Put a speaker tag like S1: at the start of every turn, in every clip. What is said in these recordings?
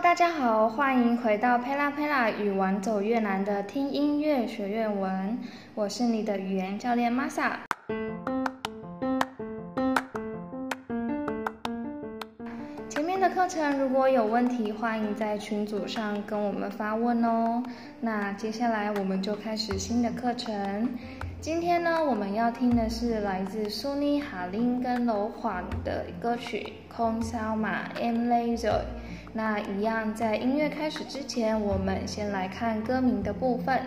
S1: 大家好，欢迎回到佩拉佩拉与玩走越南的听音乐学院文，我是你的语言教练 Masa。前面的课程如果有问题，欢迎在群组上跟我们发问哦。那接下来我们就开始新的课程。今天呢，我们要听的是来自苏尼哈林跟楼缓的歌曲《空烧马 M Laser》。那一样，在音乐开始之前，我们先来看歌名的部分。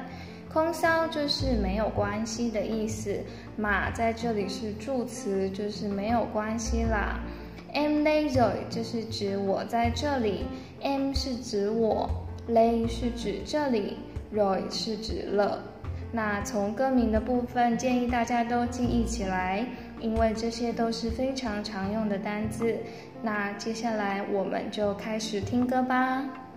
S1: 空骚就是没有关系的意思，马在这里是助词，就是没有关系啦。M Laser 就是指我在这里，M 是指我，Lay 是指这里，Roy 是指乐。那从歌名的部分，建议大家都记忆起来，因为这些都是非常常用的单字。那接下来我们就开始听歌吧。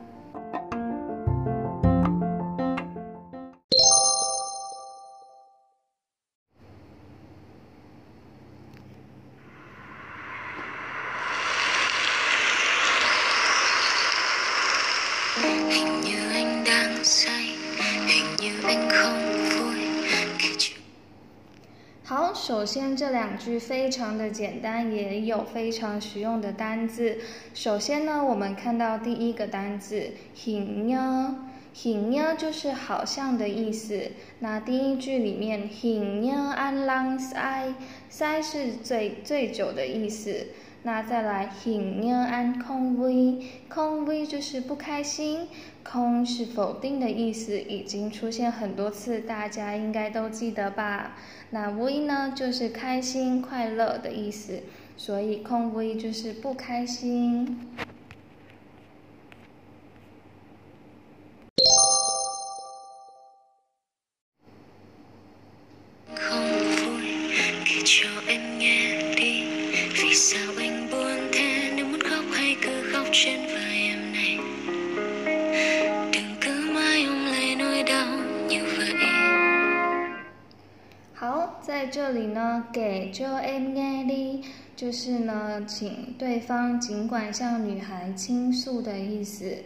S1: 首先这两句非常的简单也有非常实用的单字首先呢我们看到第一个单字很呢很呢就是好像的意思。那第一句里面肯定按 long si 是最最久的意思。那再来很呢按空 v 空 v 就是不开心。空是否定的意思，已经出现很多次，大家应该都记得吧？那 v 呢，就是开心、快乐的意思，所以空 v 就是不开心。这里呢，给 Jo and Nelly 就是呢，请对方尽管向女孩倾诉的意思。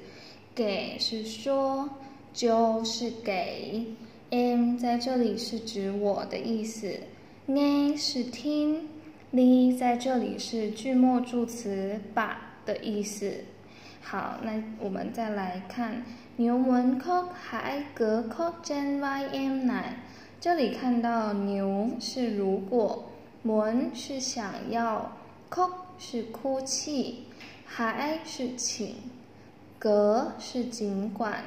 S1: 给是说，Jo 是给，M 在这里是指我的意思，N 是听，L 在这里是句末助词把的意思。好，那我们再来看牛文 cock 海格 cock jen y m 奶。这里看到牛是如果，门是想要，cock 是哭泣，还是请，格是尽管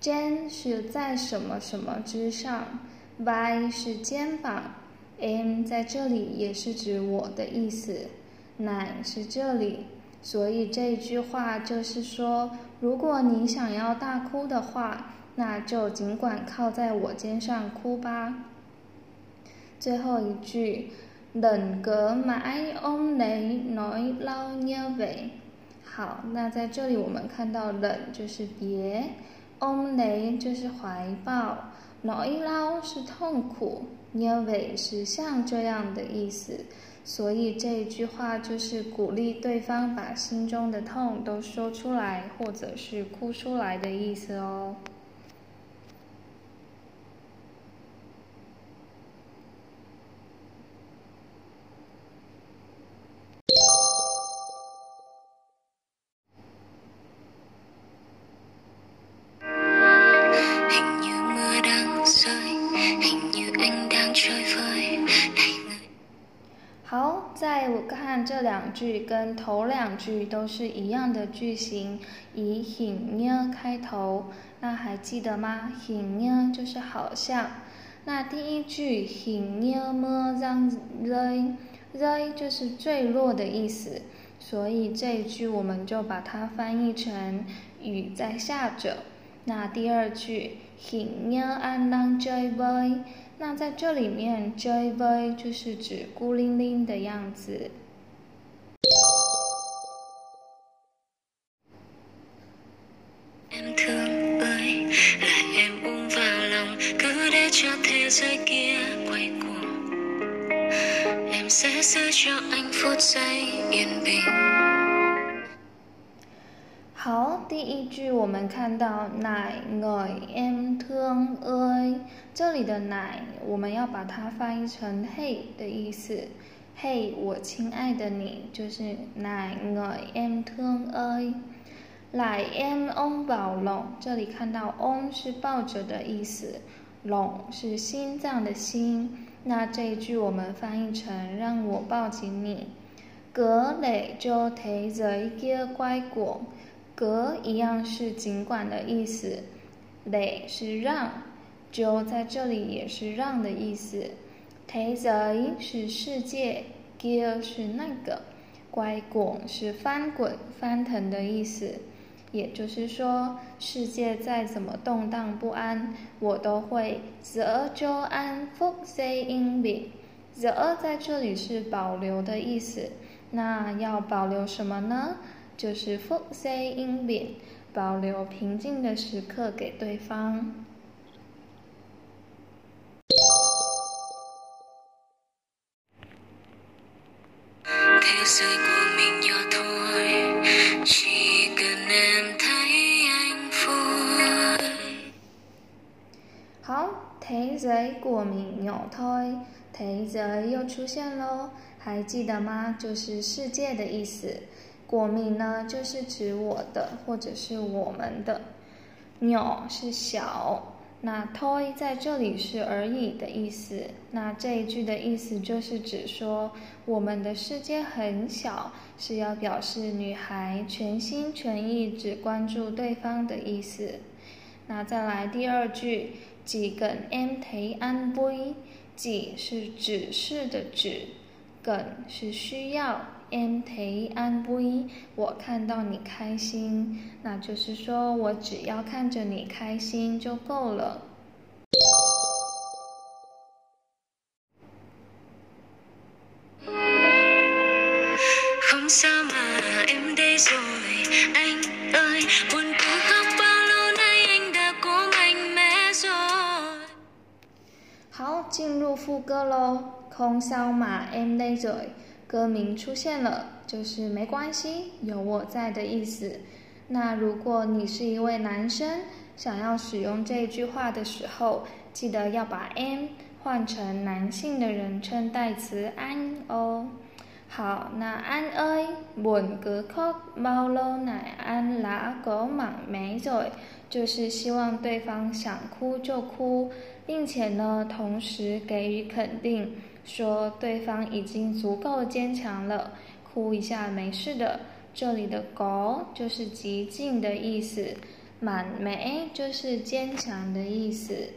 S1: 詹是在什么什么之上，y 是肩膀，m 在这里也是指我的意思，奶是这里，所以这句话就是说，如果你想要大哭的话。那就尽管靠在我肩上哭吧。最后一句，冷格买 om 雷 nói lao như vậy。好，那在这里我们看到冷就是别，only 就是怀抱，nói lao 是痛苦，như vậy 是像这样的意思。所以这一句话就是鼓励对方把心中的痛都说出来，或者是哭出来的意思哦。这两句跟头两句都是一样的句型，以 hình 开头，那还记得吗？hình 就是好像。那第一句 hình mưa răng rơi，rơi 就是坠落的意思，所以这一句我们就把它翻译成雨在下着。那第二句 hình anh đang chơi vơi。那在这里面，J V 就是指孤零零的样子。好，第一句我们看到奶爱 em thương ơi，这里的奶我们要把它翻译成嘿的意思。嘿，我亲爱的你，就是奶爱 em thương ơi。来 em ôm bảo lòng，这里看到 ôm 是抱着的意思，lòng 是心脏的心。那这一句我们翻译成让我抱紧你。隔累就提着一个乖果。隔一样是尽管的意思，累是让，就在这里也是让的意思。台仔是世界个是那个，乖果是翻滚、翻腾的意思。也就是说，世界再怎么动荡不安，我都会 the 就安 f say in be。the 在这里是保留的意思，那要保留什么呢？就是福 say in be，保留平静的时刻给对方。出现喽，还记得吗？就是世界的意思。过敏呢，就是指我的或者是我们的。鸟是小，那 toy 在这里是而已的意思。那这一句的意思就是指说我们的世界很小，是要表示女孩全心全意只关注对方的意思。那再来第二句，几根 m t an b 几是指示的指，梗是需要。em thấy an vui，我看到你开心，那就是说我只要看着你开心就够了。进入副歌喽。空骚嘛，em đây rồi。歌名出现了，就是没关系，有我在的意思。那如果你是一位男生，想要使用这句话的时候，记得要把 m 换成男性的人称代词 an 哦。好，那 an ơi buồn cứ khóc bao lâu nãy an đã có mặn mé rồi，就是希望对方想哭就哭，并且呢，同时给予肯定。说对方已经足够坚强了，哭一下没事的。这里的 “go” 就是极尽的意思，“满美”就是坚强的意思。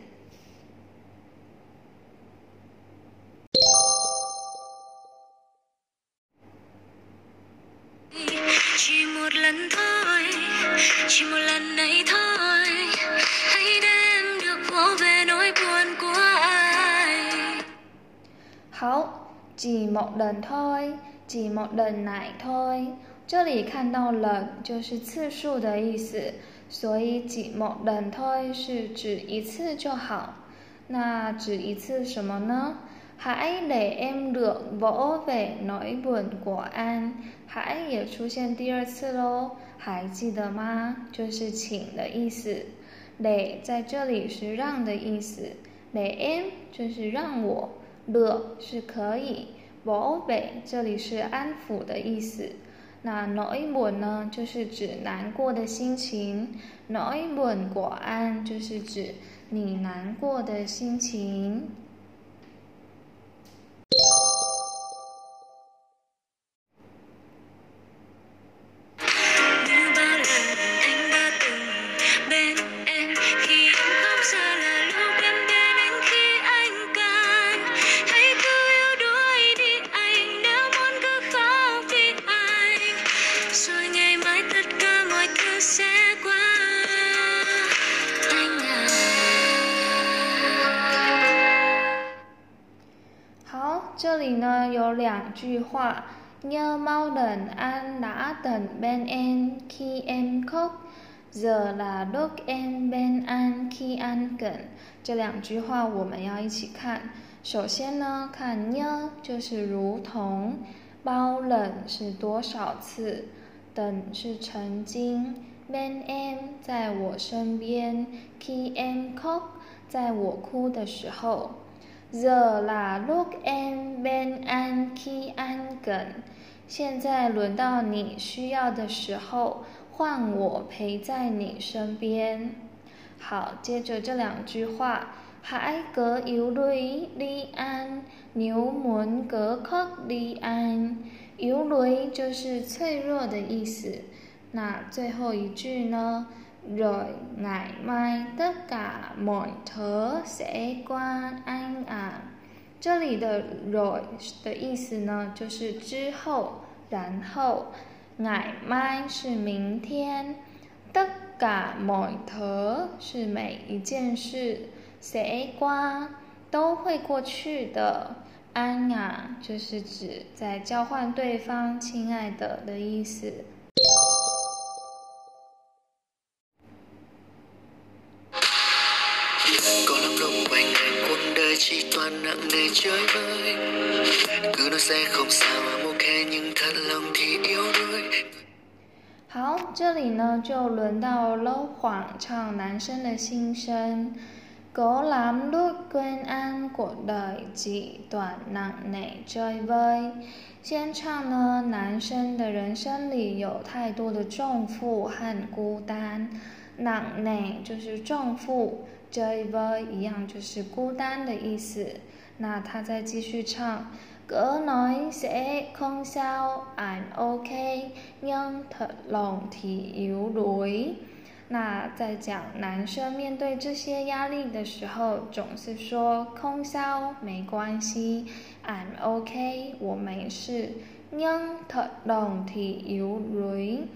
S1: 好，只某人推，只某人奶推。这里看到人就是次数的意思，所以只某人推是指一次就好。那指一次什么呢？Hãy để em được vỗ về nỗi buồn của anh。Hãy 也出现第二次喽，还记得吗？就是请的意思。để 在这里是让的意思，để em 就是让我。乐是可以，宝贝这里是安抚的意思。那 noi buồn 呢，就是指难过的心情。noi buồn của anh 就是指你难过的心情。这里呢有两句话，nhớ mau lần anh đã từng bên em khi em khóc, giờ là lúc em bên anh khi anh cần。这两句话我们要一起看。首先呢，看 nhớ 就是如同，bao lần 是多少次，等是曾经 bên em 在我身边，khi em khóc 在我哭的时候 the la look an wen an ki anger 现在轮到你需要的时候换我陪在你身边。好接着这两句话海格尤瑞利安牛门格克利安尤雷就是脆弱的意思。那最后一句呢？？rồi ngày mai tất cả mọi thứ sẽ qua anh à。这里的 rồi 的意思呢，就是之后，然后。ngày mai 是明天。tất cả mọi thứ 是每一件事。sẽ qua 都会过去的。anh à 就是指在交换对方“亲爱的”的意思。好，这里呢就轮到 Lo Huang 唱男生的心声。Cố lắm lúc quên ăn cuộc đời chỉ toàn nặng nề chơi vơi。先唱呢，男生的人生里有太多的重负和孤单。nặng nề 就是重负 ，chơi vơi 一样就是孤单的意思。那他再继续唱，Cứ nói sẽ không sao, anh ok, nhưng thật lòng thì yếu đuối。那在讲男生面对这些压力的时候，总是说空销没关系，I'm OK，我没事。nhưng thật lòng thì yếu đuối，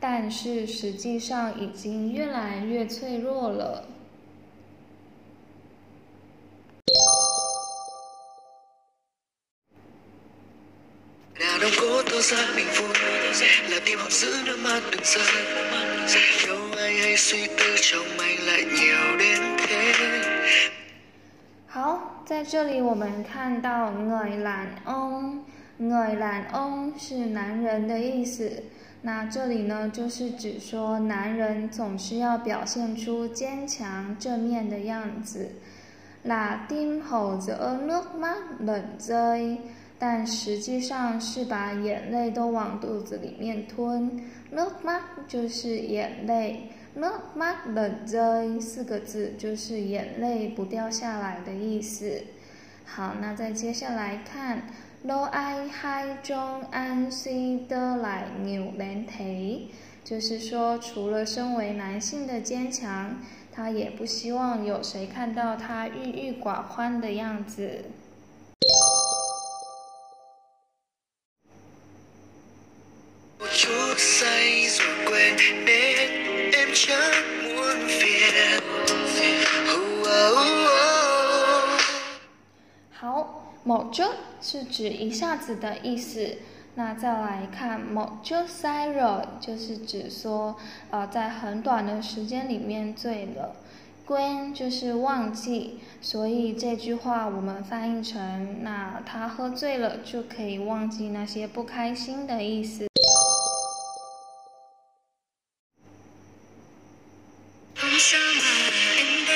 S1: 但是实际上已经越来越脆弱了。好，在这里我们看到 người đàn ông，người đàn ông 是男人的意思。那这里呢，就是指说男人总是要表现出坚强正面的样子。là tim hồ giữa nước mắt lẫn rơi， 但实际上是把眼泪都往肚子里面吞。nước mắt 就是眼泪。nước mắt lẫn rơi 四个字就是眼泪不掉下来的意思。好，那再接下来看，lo ai hay trong anh suy tư lại nhiều đến thế，就是说，除了身为男性的坚强，他也不希望有谁看到他郁郁寡欢的样子。好，某就是指一下子的意思。那再来看某就 s i r 就是指说，呃，在很短的时间里面醉了。quên 就是忘记，所以这句话我们翻译成，那他喝醉了就可以忘记那些不开心的意思。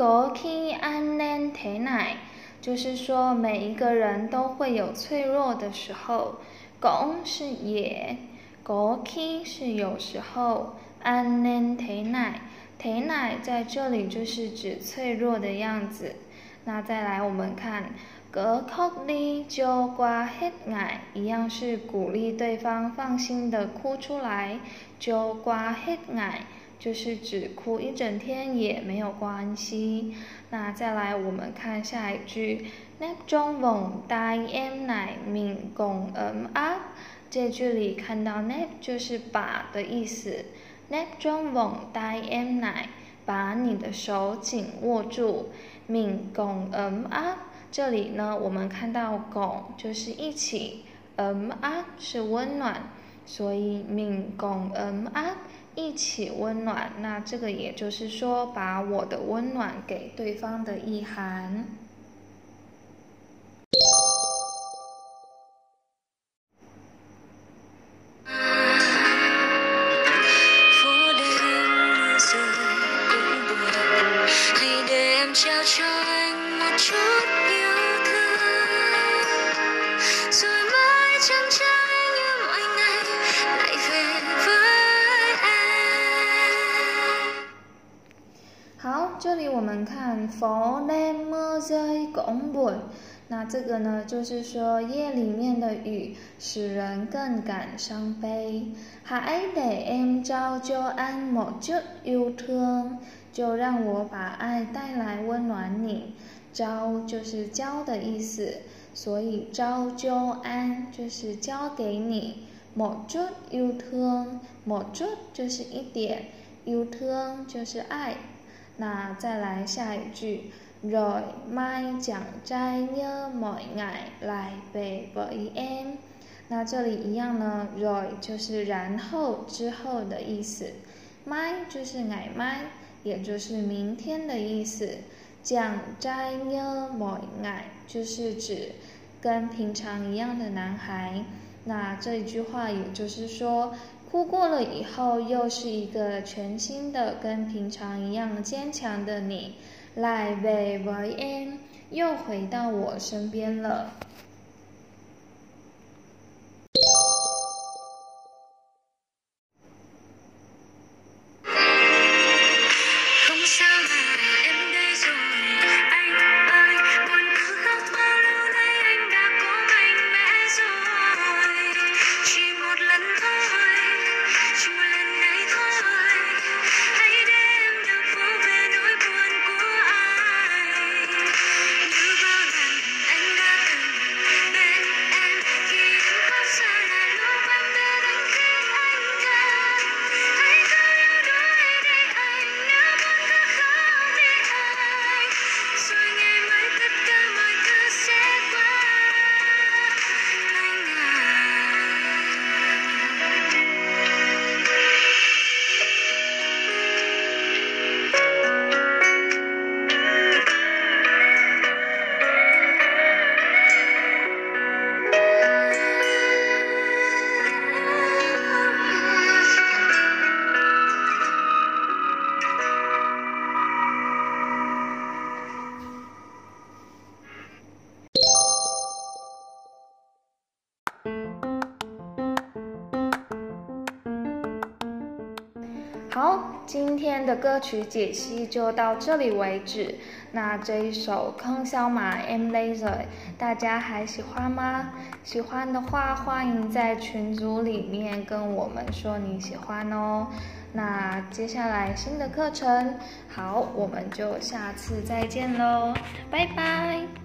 S1: 公格 k 安 nen 铁奶”，就是说每一个人都会有脆弱的时候。公是也，格 k 是有时候安嫩腿奶，腿奶在这里就是指脆弱的样子。那再来我们看，格哭哩就挂黑奶，一样是鼓励对方放心的哭出来。就瓜黑奶就是只哭一整天也没有关系。那再来我们看下一句，那中翁带 em 奶命共嗯啊。这句里看到 nap 就是把的意思，nap 中翁带 em 奶，把你的手紧握住，命共嗯啊。这里呢，我们看到共就是一起，嗯啊是温暖，所以命共嗯啊一起温暖。那这个也就是说，把我的温暖给对方的意涵。这里我们看 For them mưa rơi buồn，那这个呢，就是说夜里面的雨使人更感伤悲。Hãy để em trao cho anh một chút yêu thương，就让我把爱带来温暖你。招就是交的意思，所以招就安就是交给你。một chút yêu thương，một chút 就是一点，yêu thương 就是爱。那再来下一句，rồi mai chẳng trai nhớ mọi ngày lại về với em。那这里一样呢，rồi 就是然后之后的意思，mai 就是 ngày mai，也就是明天的意思。chẳng trai nhớ mọi ngày 就是指跟平常一样的男孩。那这一句话也就是说。哭过了以后，又是一个全新的、跟平常一样坚强的你，来为 y n 又回到我身边了。好，今天的歌曲解析就到这里为止。那这一首《坑小马 M Laser》，大家还喜欢吗？喜欢的话，欢迎在群组里面跟我们说你喜欢哦。那接下来新的课程，好，我们就下次再见喽，拜拜。